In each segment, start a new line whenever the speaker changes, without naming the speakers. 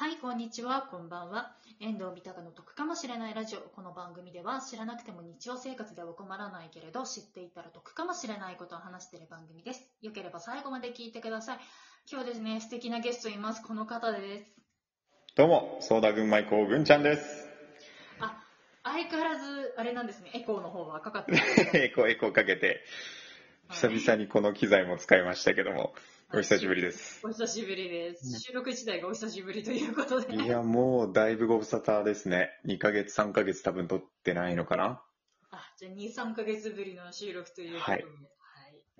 はい、こんにちは、こんばんは。遠藤三鷹の得かもしれないラジオ。この番組では知らなくても日常生活では困らないけれど、知っていたら得かもしれないことを話している番組です。よければ最後まで聞いてください。今日ですね、素敵なゲストいます。この方です。
どうも、ソーダ群舞子ぐんちゃんです。
あ、相変わらず、あれなんですね、エコーの方はかかって。
エコエコかけて、久々にこの機材も使いましたけども、お久しぶりです。
お久しぶりです。収録自体がお久しぶりということで。
いや、もうだいぶご無沙汰ですね。2ヶ月、3ヶ月多分撮ってないのかな？
あ、じゃあ2、3ヶ月ぶりの収録ということで。
はい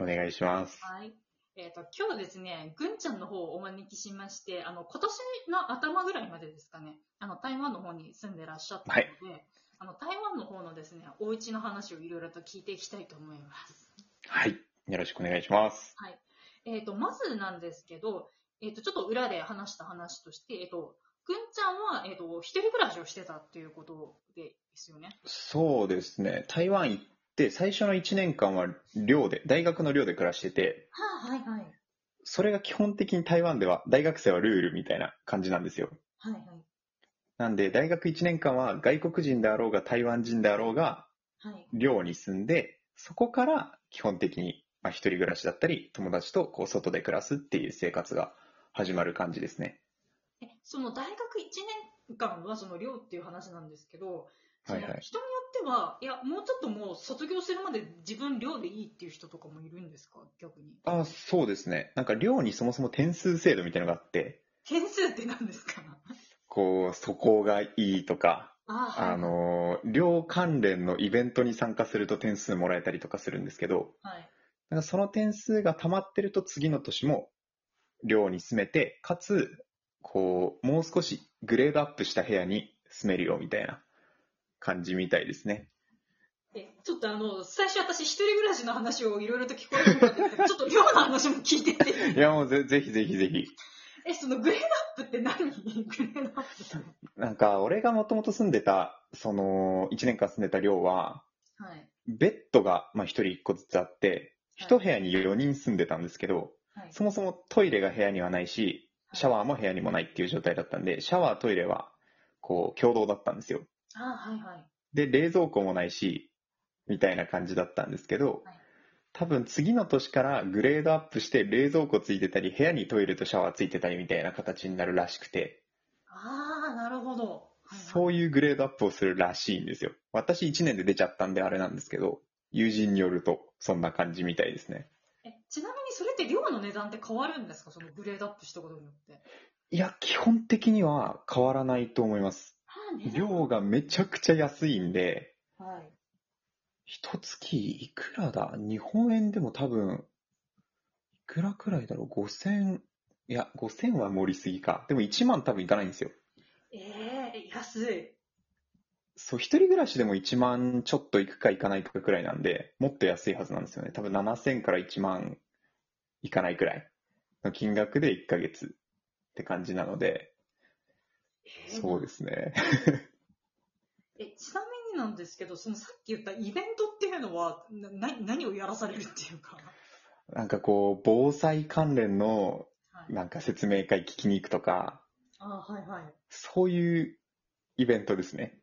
お願いします。
はい。えっ、と、今日ですね、ぐんちゃんの方をお招きしまして、あの、今年の頭ぐらいまでですかね、あの、台湾の方に住んでらっしゃったので、あの、台湾の方のですね、お家の話をいろいろと聞いていきたいと思います。
はい。よろしくお願いします。
はい。えっ、と、まずなんですけど、えっ、と、ちょっと裏で話した話として、えっ、と、ぐんちゃんは、えっ、と、一人暮らしをしてたっていうことでですよね？
そうですね。台湾行って、最初の1年間は寮で、大学の寮で暮らしてて、
はあ、はいはい。
それが基本的に台湾では、大学生はルールみたいな感じなんですよ。
はいはい。
なんで、大学1年間は外国人であろうが台湾人であろうが、
はい。
寮に住んで、そこから基本的に、まあ、一人暮らしだったり、友達とこう外で暮らすっていう生活が始まる感じですね。
えその大学1年間はその寮っていう話なんですけど、
はいはい
人によっては、いや、もうちょっともう卒業するまで自分寮でいいっていう人とかもいるんですか？逆に。
あそうですね。なんか寮にそもそも点数制度みたいなのがあって、
点数って何ですか？
こう、素行がいいとか、
あ
あ、の、寮関連のイベントに参加すると点数もらえたりとかするんですけど、
はい。
なんかその点数が溜まってると次の年も寮に住めて、かつ、こう、もう少しグレードアップした部屋に住めるよみたいな感じみたいですね。
え、ちょっとあの、最初私一人暮らしの話をいろいろと聞こえるんですけど、ちょっと寮の話も聞いてて。
いやもうぜぜひぜひぜひ。
え、そのグレードアップって何？グレードアップ
なんか、俺がもともと住んでた、その、1年間住んでた寮は、
はい。
ベッドが、まあ、1人1個ずつあって、1部屋に4人住んでたんですけど、
はい。
そもそもトイレが部屋にはないし、シャワーも部屋にもないっていう状態だったんで、シャワー、トイレは、こう、共同だったんですよ。
あはいはい。
で、冷蔵庫もないし、みたいな感じだったんですけど
はい、
多分次の年からグレードアップして冷蔵庫ついてたり、部屋にトイレとシャワーついてたりみたいな形になるらしくて、
ああ、なるほど。はいはい
そういうグレードアップをするらしいんですよ。私1年で出ちゃったんであれなんですけど、友人によるとそんな感じみたいですね。
えちなみにそれって寮の値段って変わるんですか？そのグレードアップしたことによって。
いや、基本的には変わらないと思います。量がめちゃくちゃ安いんで、
はい。
一月いくらだ？日本円でも多分、いくらくらいだろう ?5000、いや、5000は盛りすぎか。でも1万多分いかないんですよ。
ええ安い。
そう、一人暮らしでも1万ちょっといくかいかないかくらいなんで、もっと安いはずなんですよね。多分7000から1万いかないくらいの金額で1ヶ月って感じなので、
えー
そうですね。
え、ちなみになんですけど、そのさっき言ったイベントっていうのは、な、な何をやらされるっていうか？
なんかこう、防災関連の
はい。
なんか説明会聞きに行くとか、
あはいはい。
そういうイベントですね。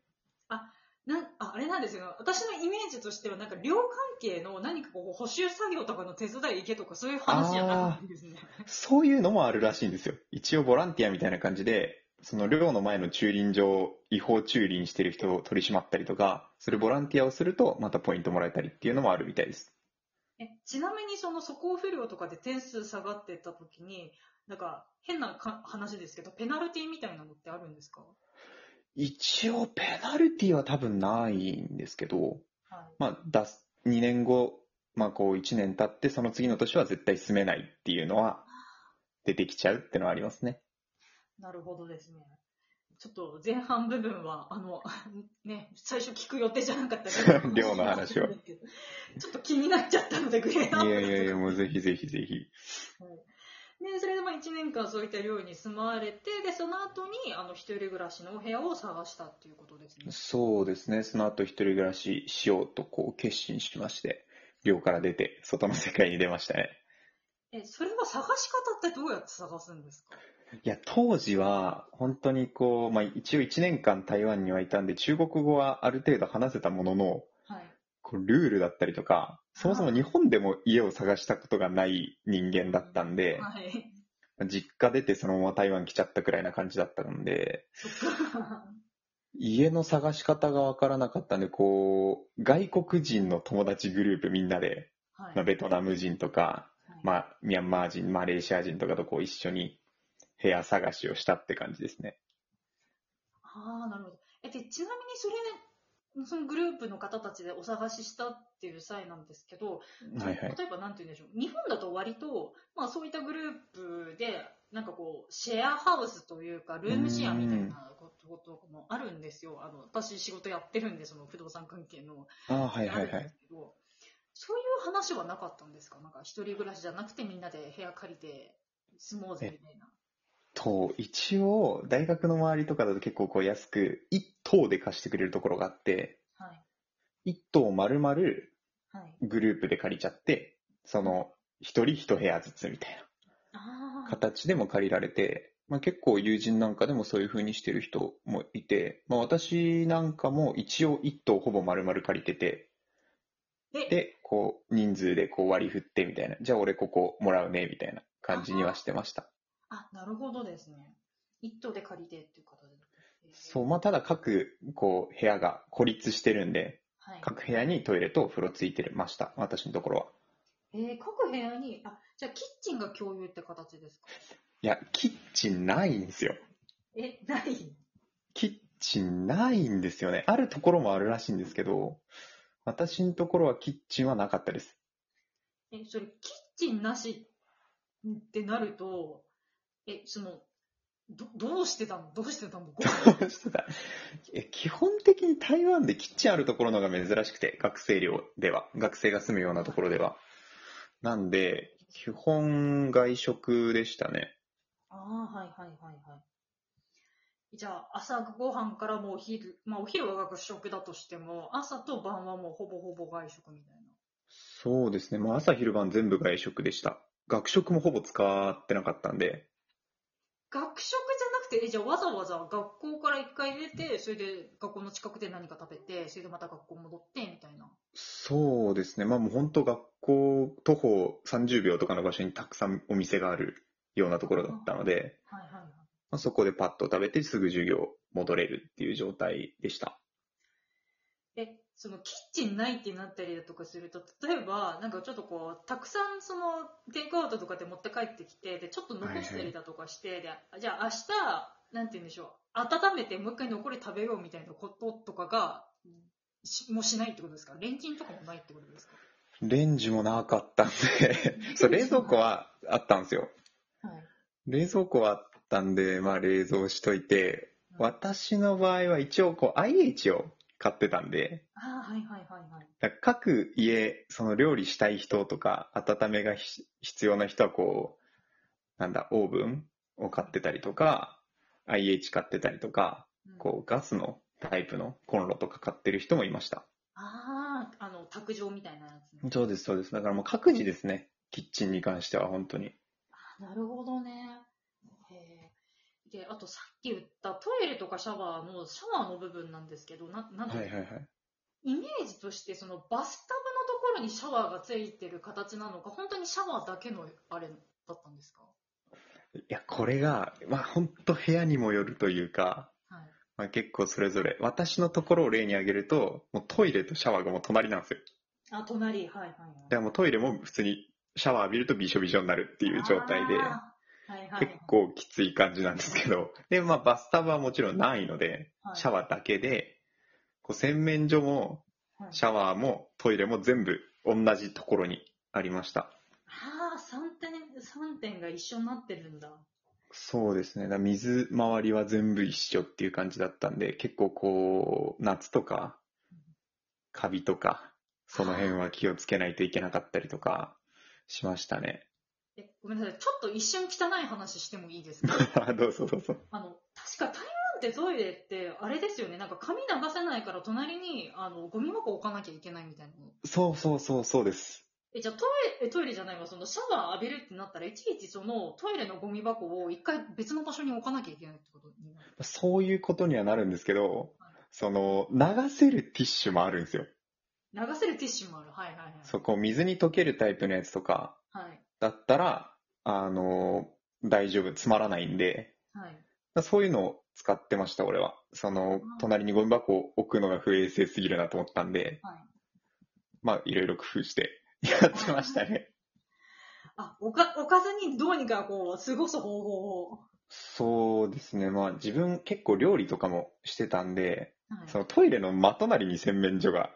なんああれなんですよ。私のイメージとしては、なんか寮関係の何かこう補修作業とかの手伝い行けとかそういう話じゃなかったんですね。
そういうのもあるらしいんですよ。一応ボランティアみたいな感じで、その寮の前の駐輪場、違法駐輪してる人を取り締まったりとか、それボランティアをするとまたポイントもらえたりっていうのもあるみたいです。
えちなみにその素行不良とかで点数下がってった時に、なんか変なか話ですけど、ペナルティみたいなのってあるんですか？
一応ペナルティは多分ないんですけど、
はい。
まあ出す、2年後、まあこう1年経ってその次の年は絶対住めないっていうのは出てきちゃうっていうのはありますね。
なるほどですね。ちょっと前半部分は、あの、ね、最初聞く予定じゃなかった
寮の話を
ちょっと気になっちゃったので、グレードアップ
いやいやいや、もうぜひぜひぜひ。
はいで、それでまあ1年間そういった寮に住まわれて、で、その後に、あの、一人暮らしのお部屋を探したっていうことですね。
そうですね。その後一人暮らししようとこう決心しまして、寮から出て外の世界に出ましたね。
え、それは探し方ってどうやって探すんですか？
いや、当時は、本当にこう、まあ一応1年間台湾にはいたんで、中国語はある程度話せたものの、
はい。
こうルールだったりとか、そもそも日本でも家を探したことがない人間だったんで、
はい。
実家出てそのまま台湾来ちゃったくらいな感じだったので。家の探し方がわからなかったんで、こう、外国人の友達グループみんなで、
はい。
まあ、ベトナム人とか、
はい
まあ、ミャンマー人、マレーシア人とかとこう一緒に部屋探しをしたって感じですね。
ああ、なるほど。え、で、ちなみにそれで、そのグループの方たちでお探ししたっていう際なんですけど、
はいはい。
例えばなんて言うんでしょう。日本だと割と、まあそういったグループで、なんかこう、シェアハウスというか、ルームシェアみたいなこととかもあるんですよ。あの、私仕事やってるんで、その不動産関係の。
ああ、はいはいはい。
ですけど、そういう話はなかったんですか？なんか一人暮らしじゃなくてみんなで部屋借りて住もうぜみたいな。
と、一応、大学の周りとかだと結構こう安く、一棟で貸してくれるところがあって、
はい。
一棟丸々
はい。
グループで借りちゃって、その、一人一部屋ずつみたいな。形でも借りられて、まあ、結構友人なんかでもそういう風にしてる人もいて、まあ、私なんかも一応一棟ほぼ丸々借りてて、
で、
で、こう、人数でこう割り振ってみたいな、じゃあ俺ここもらうね、みたいな感じにはしてました。
あ、なるほどですね。一棟で借りてっていう形で。
そう、まあ、ただ各、こう、部屋が孤立してるんで、
はい。
各部屋にトイレとお風呂ついてました、私のところは。
えー、各部屋に、あ、じゃあキッチンが共有って形ですか？
いや、キッチンないんですよ。
え、ない？
キッチンないんですよね。あるところもあるらしいんですけど、私のところはキッチンはなかったです。
え、それ、キッチンなしってなると、え、その、ど、どうしてたの？どうしてたの？ご飯
どうしてた？え基本的に台湾でキッチンあるところの方が珍しくて、学生寮では、学生が住むようなところでは。なんで、基本外食でしたね。
ああ、はいはいはいはい。じゃあ、朝ごはんからもうお昼、まあお昼は学食だとしても、朝と晩はもうほぼほぼ外食みたいな。
そうですね。まあ朝昼晩全部外食でした。学食もほぼ使ってなかったんで、
学食じゃなくて、え、じゃあわざわざ学校から一回出て、それで学校の近くで何か食べて、それでまた学校戻って、みたいな。
そうですね。まあもう本当学校徒歩30秒とかの場所にたくさんお店があるようなところだったので、
はいはいはい。
まあ、そこでパッと食べてすぐ授業戻れるっていう状態でした。
え、そのキッチンないってなったりだとかすると、例えば、なんかちょっとこう、たくさんその、テイクアウトとかで持って帰ってきて、で、ちょっと残したりだとかして、で、じゃあ明日、なんて言うんでしょう、温めてもう一回残り食べようみたいなこととかが、しもうしないってことですか？レンチンとかもないってことですか？
レンジもなかったんで、そう、冷蔵庫はあったんですよ。
はい。
冷蔵庫はあったんで、まあ冷蔵しといて、私の場合は一応こう IH を買ってたんで、
ああ、はいはいはいはい。
だから各家、その料理したい人とか、温めがひ必要な人はこう、なんだ、オーブンを買ってたりとか、IH 買ってたりとか、
うん
こうガスのタイプのコンロとか買ってる人もいました。
ああ、あの、卓上みたいなやつね。
そうです、そうです。だからもう各自ですね。キッチンに関しては本当に。
あなるほどね。で、あとさっき言ったトイレとかシャワーの、シャワーの部分なんですけど、な、な
はいはいはい。
イメージとして、そのバスタブのところにシャワーがついてる形なのか、本当にシャワーだけのあれだったんですか？
いや、これが、まあ本当部屋にもよるというか、
はい。
まあ、結構それぞれ。私のところを例に挙げると、もうトイレとシャワーがもう隣なんですよ。
あ、隣、はいはいはい。
だからもうトイレも普通にシャワー浴びるとびしょびしょになるっていう状態で、
あーはいはい。
結構きつい感じなんですけど、で、まあバスタブはもちろんないので、
はい
シャワーだけで、こう洗面所も
はい
シャワーもトイレも全部同じところにありました。
ああ、三点、三点が一緒になってるんだ。
そうですね。水回りは全部一緒っていう感じだったんで、結構こう、夏とか、カビとか、その辺は気をつけないといけなかったりとかしましたね。
え、ごめんなさい。ちょっと一瞬汚い話してもいいですか？
どうぞどうぞ。
あの、確か台湾ってトイレって、あれですよね。なんか髪流せないから隣に、あの、ゴミ箱置かなきゃいけないみたいなの。
そうそうそうそうです。
え、じゃあトイレ、えトイレじゃないわ、そのシャワー浴びるってなったら、いちいちそのトイレのゴミ箱を一回別の場所に置かなきゃいけないってことになる。
そういうことにはなるんですけど、その、流せるティッシュもあるんですよ。
流せるティッシュもある。はいはいはい。
そこ、水に溶けるタイプのやつとか
はい。
だったら、あの、大丈夫、つまらないんで、
はい。
そういうのを使ってました、俺は。その、隣にゴミ箱を置くのが不衛生すぎるなと思ったんで、
はい。
まあ、いろいろ工夫してやってましたね。
あ、置か、置かずにどうにかこう、過ごす方法を。
そうですね、まあ、自分結構料理とかもしてたんで、
はい。
そのトイレの真隣に洗面所が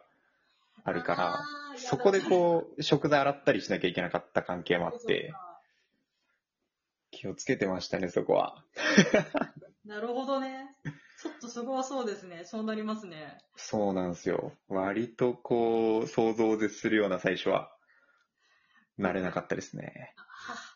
あるから、そこでこう、食材洗ったりしなきゃいけなかった関係もあって、気をつけてましたね、そこは。
なるほどね。ちょっとそこはそうですね。そうなりますね。
そうなんですよ。割とこう、想像を絶するような最初は、慣れなかったですね。
はあ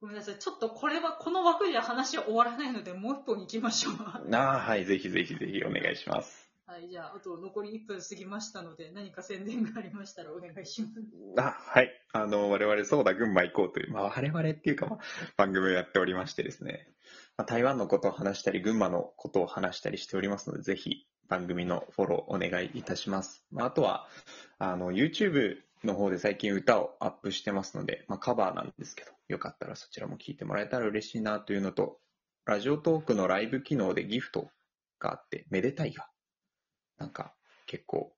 ごめんなさい。ちょっとこれは、この枠では話は終わらないので、もう一本行きましょう。
ああ、はい、ぜひぜひぜひお願いします。
はい、じゃあ、あと残り1分過ぎましたので、何か宣伝がありましたらお願いします。
あ、はい。あの、我々、そうだ、群馬行こうという、まあ、我々っていうか、番組をやっておりましてですね、まあ、台湾のことを話したり、群馬のことを話したりしておりますので、ぜひ、番組のフォローお願いいたします。まあ、あとは、あの、YouTube の方で最近歌をアップしてますので、まあ、カバーなんですけど、よかったらそちらも聞いてもらえたら嬉しいなというのと、ラジオトークのライブ機能でギフトがあって、めでたいが、なんか、結構、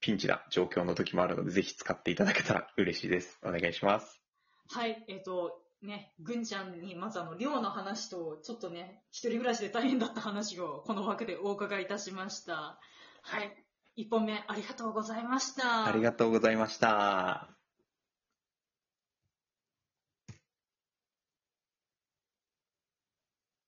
ピンチな状況の時もあるので、ぜひ使っていただけたら嬉しいです。お願いします。
はい、えっ、と、ね、ぐんちゃんにまずあの、寮の話と、ちょっとね、一人暮らしで大変だった話を、この枠でお伺いいたしました。はい。一本目、ありがとうございました。
ありがとうございました。